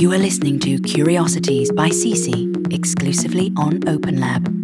You are listening to Curiosities by Cici, exclusively on OpenLab.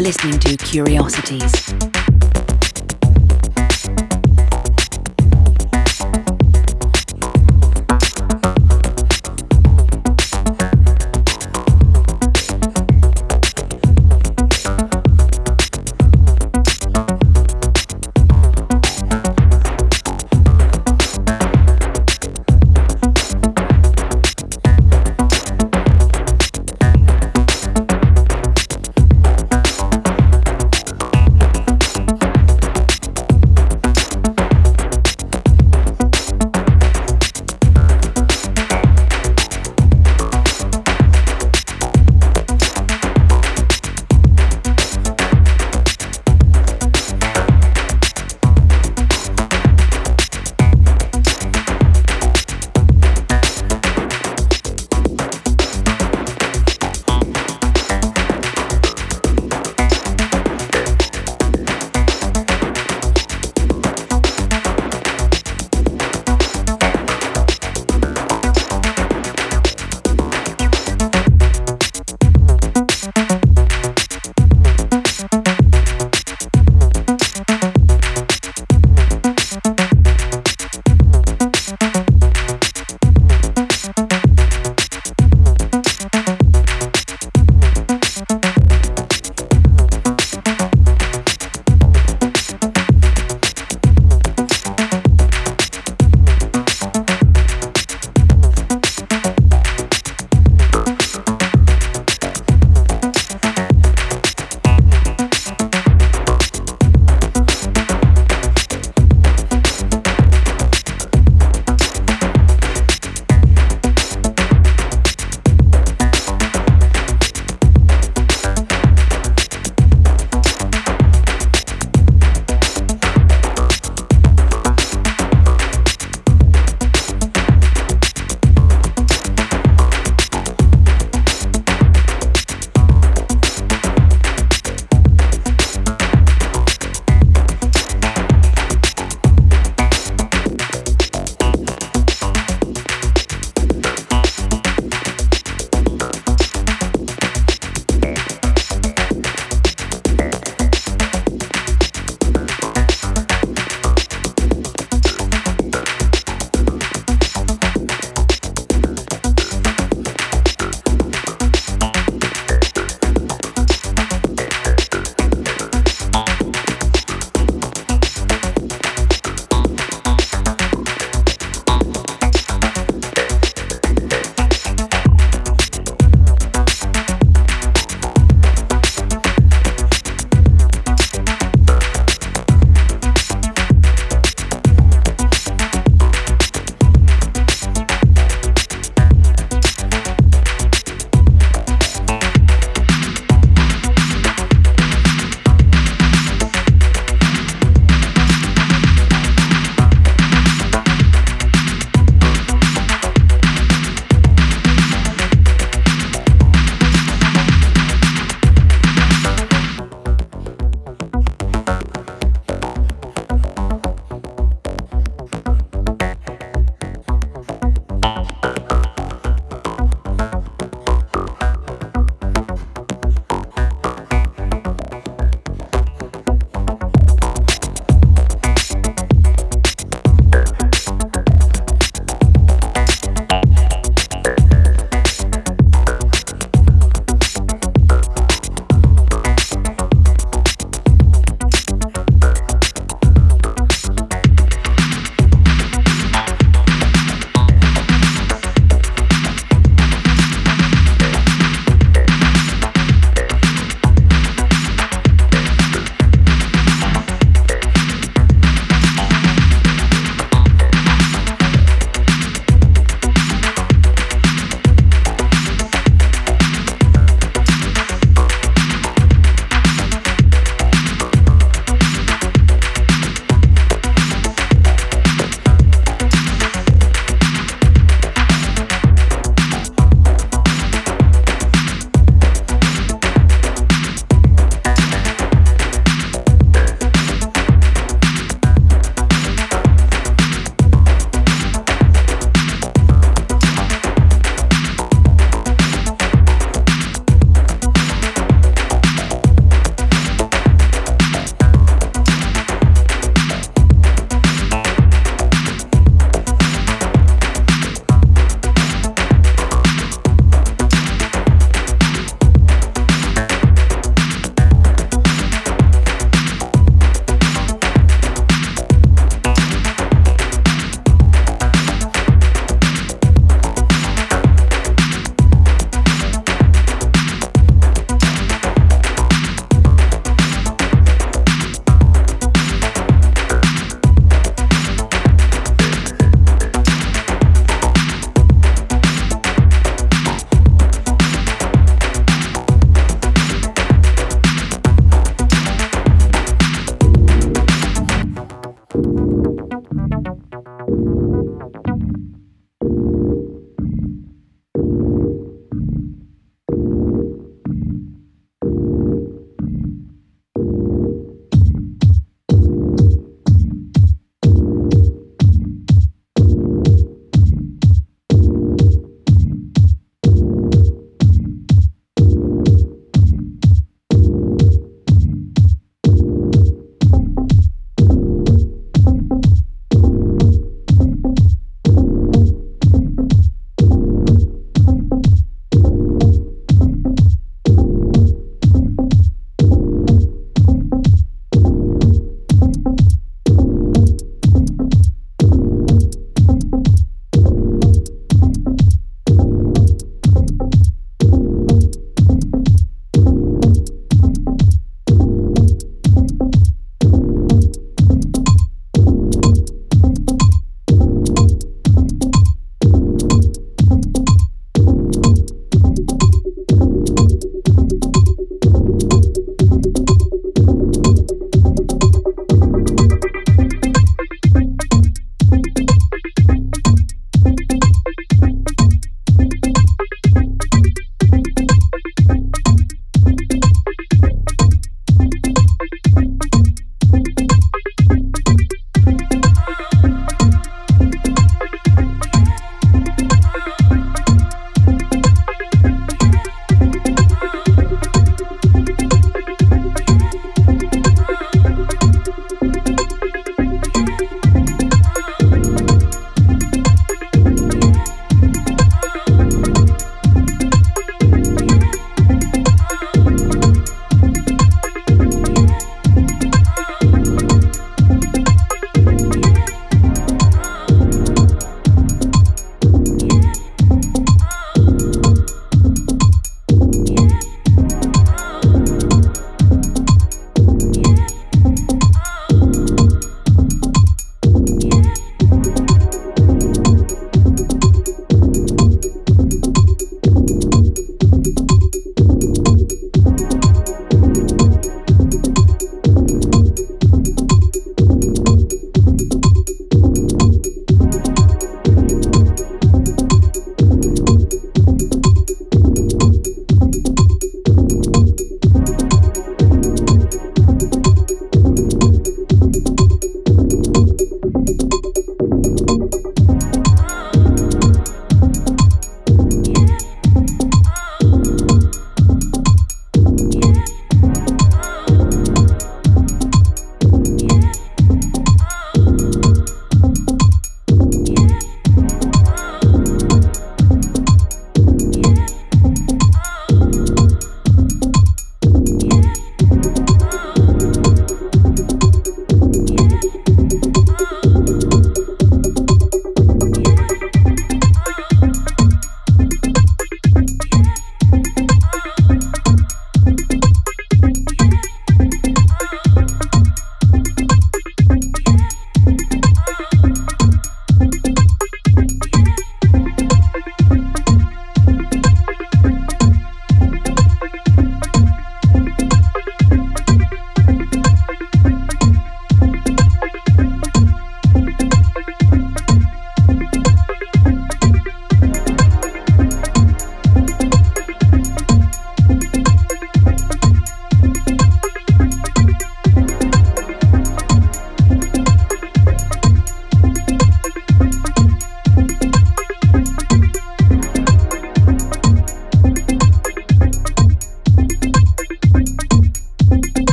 Listening to Curiosities.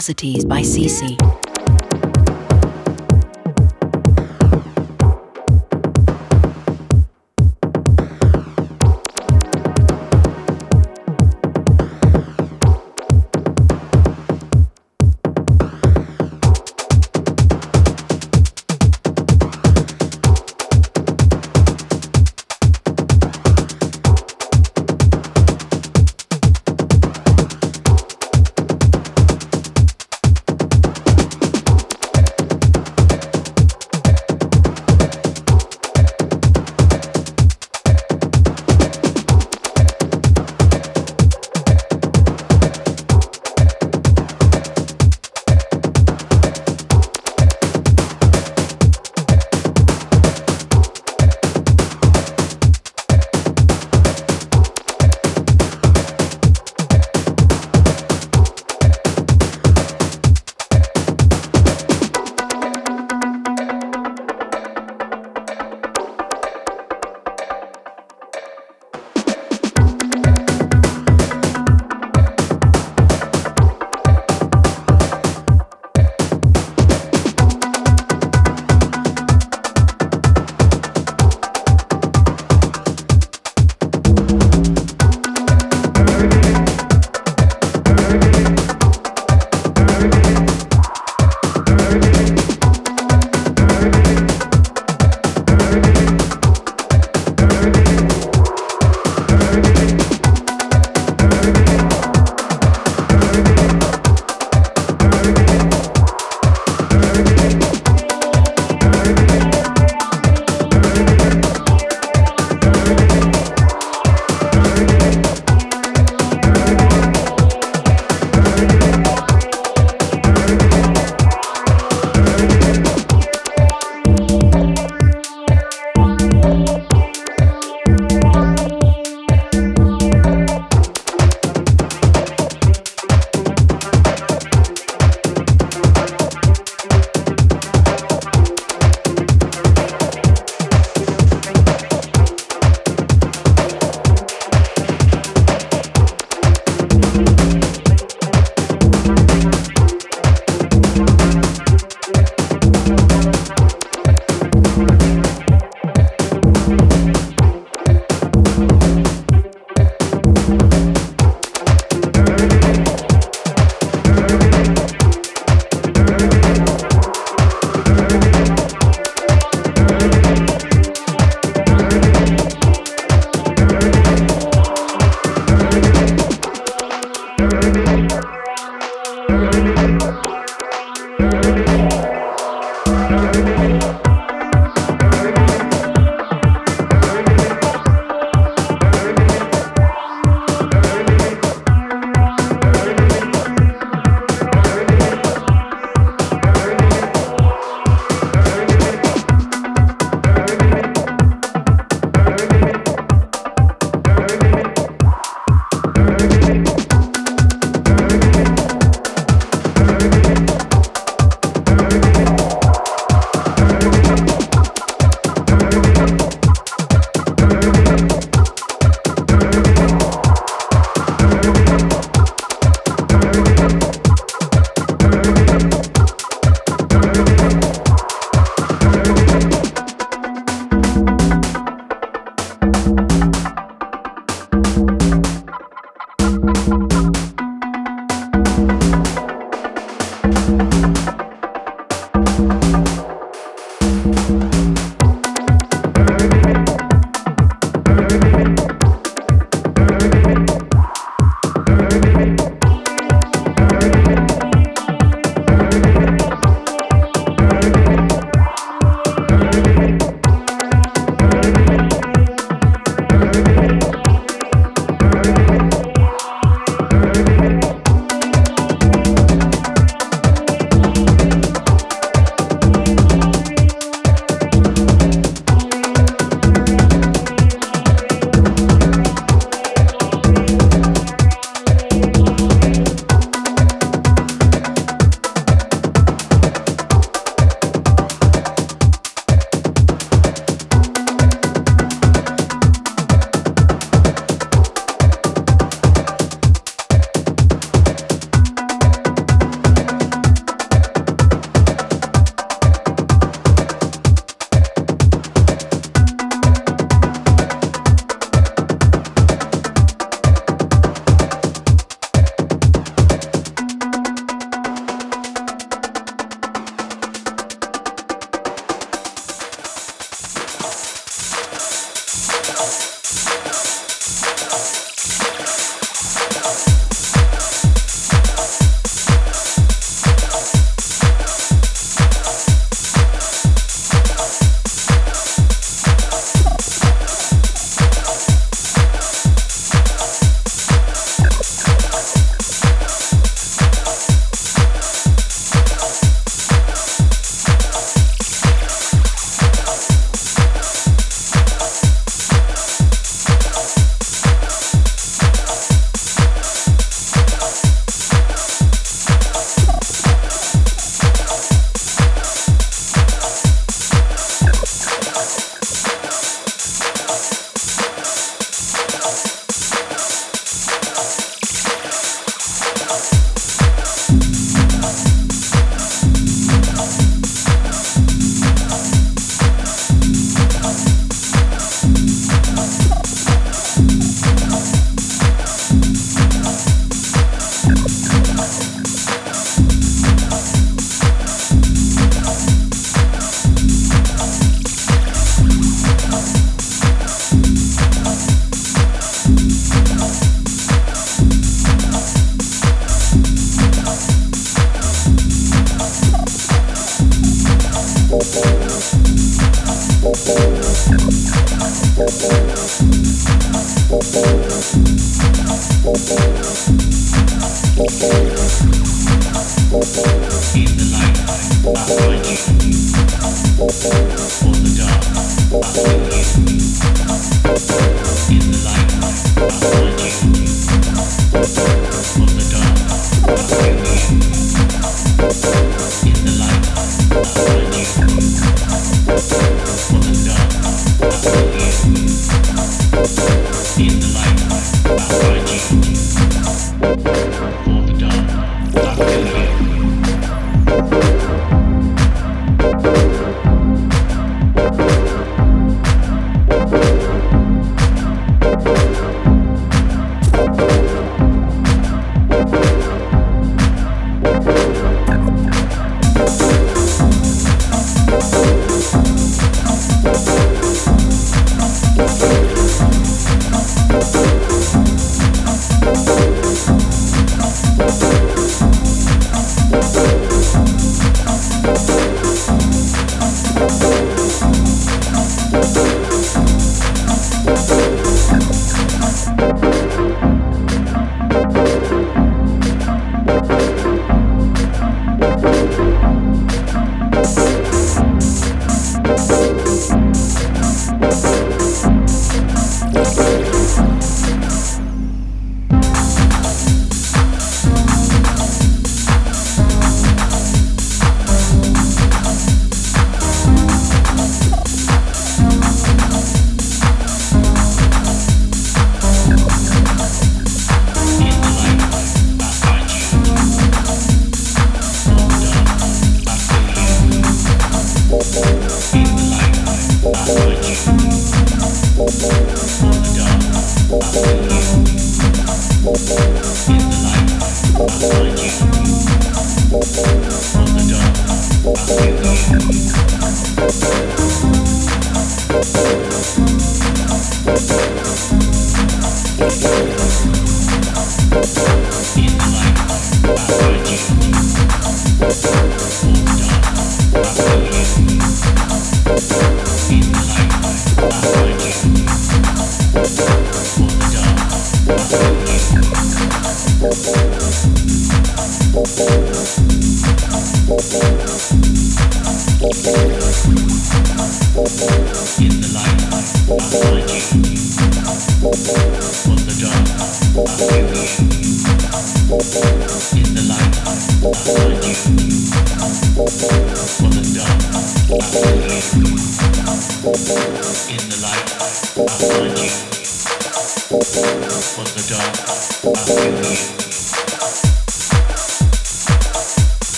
By Cici.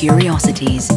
Curiosities,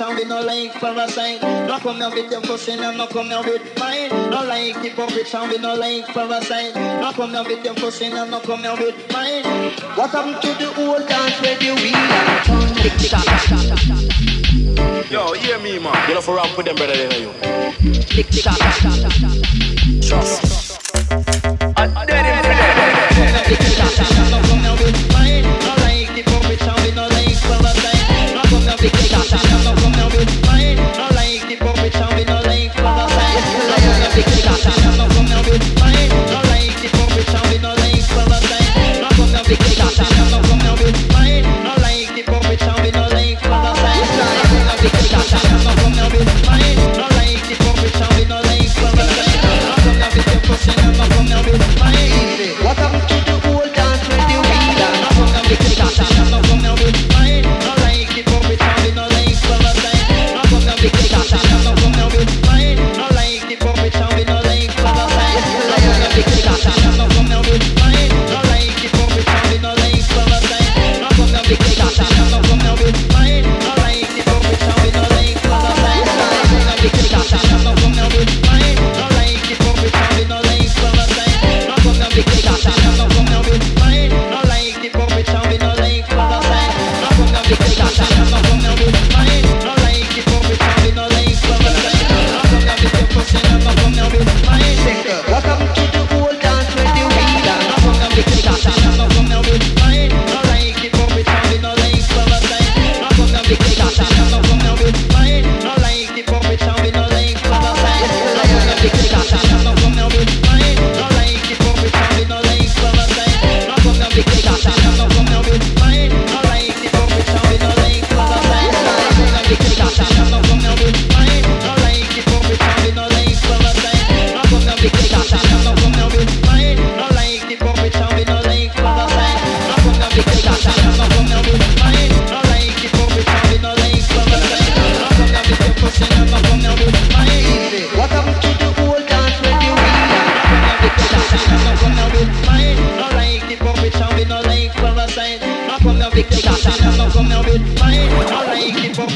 like the puppet and we no like parasite. No come here with your fussing and no come here with mine. No like the puppet and we no like parasite. No come here with your fussing and no come here with mine. What happened to the old dance where the wheel and turn? Yo, hear me, man. You know for rap with them better than you. Trust. I dead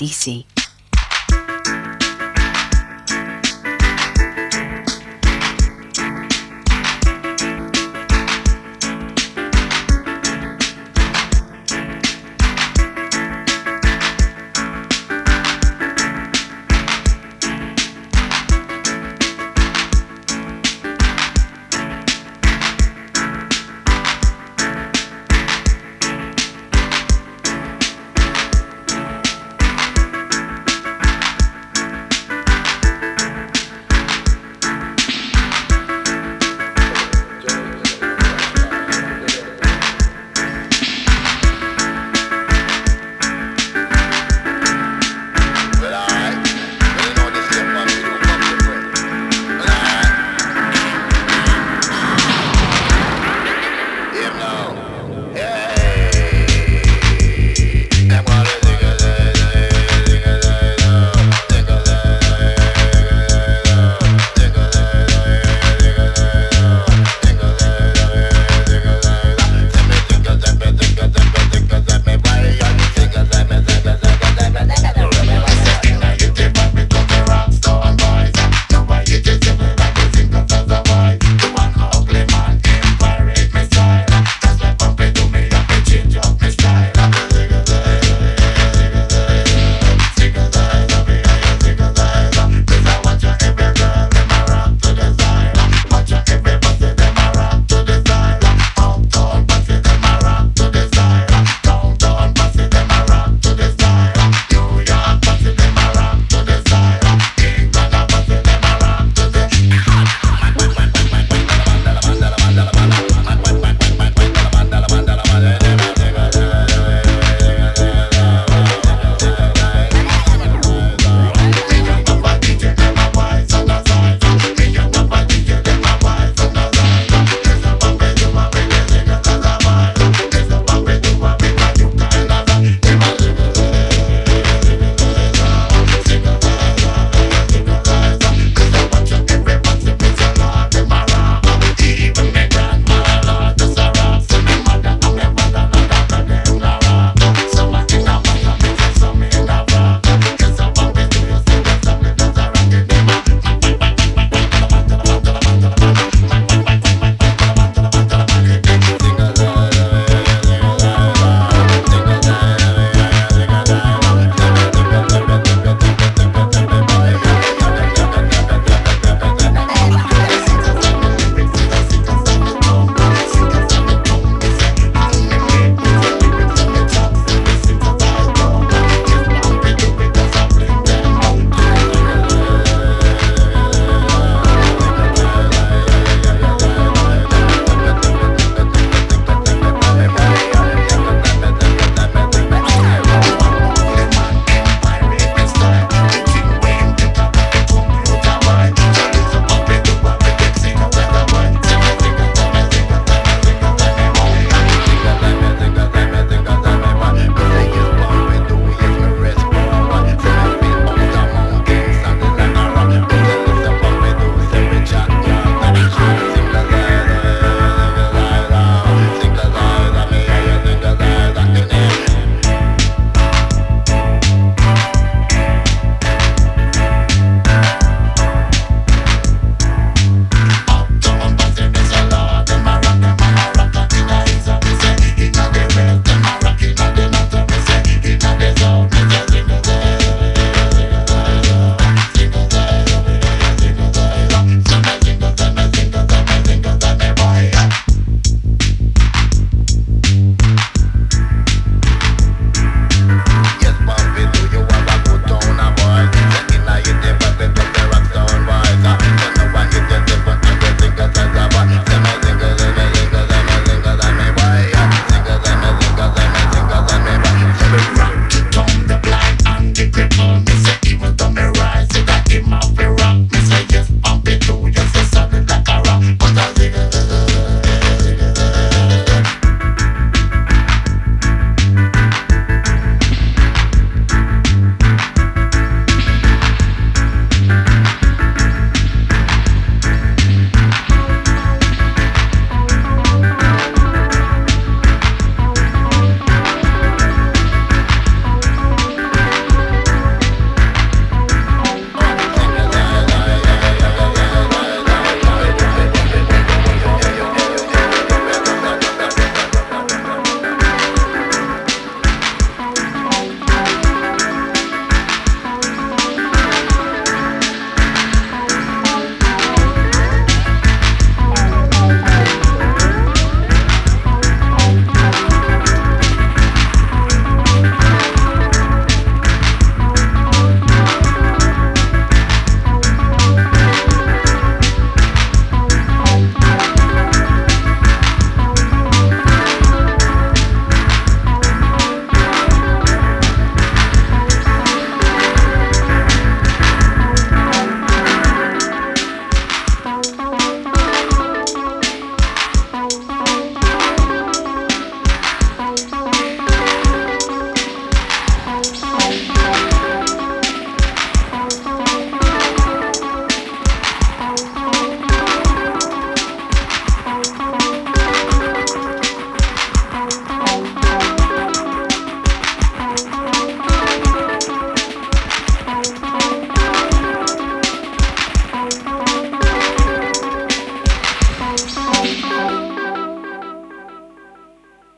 old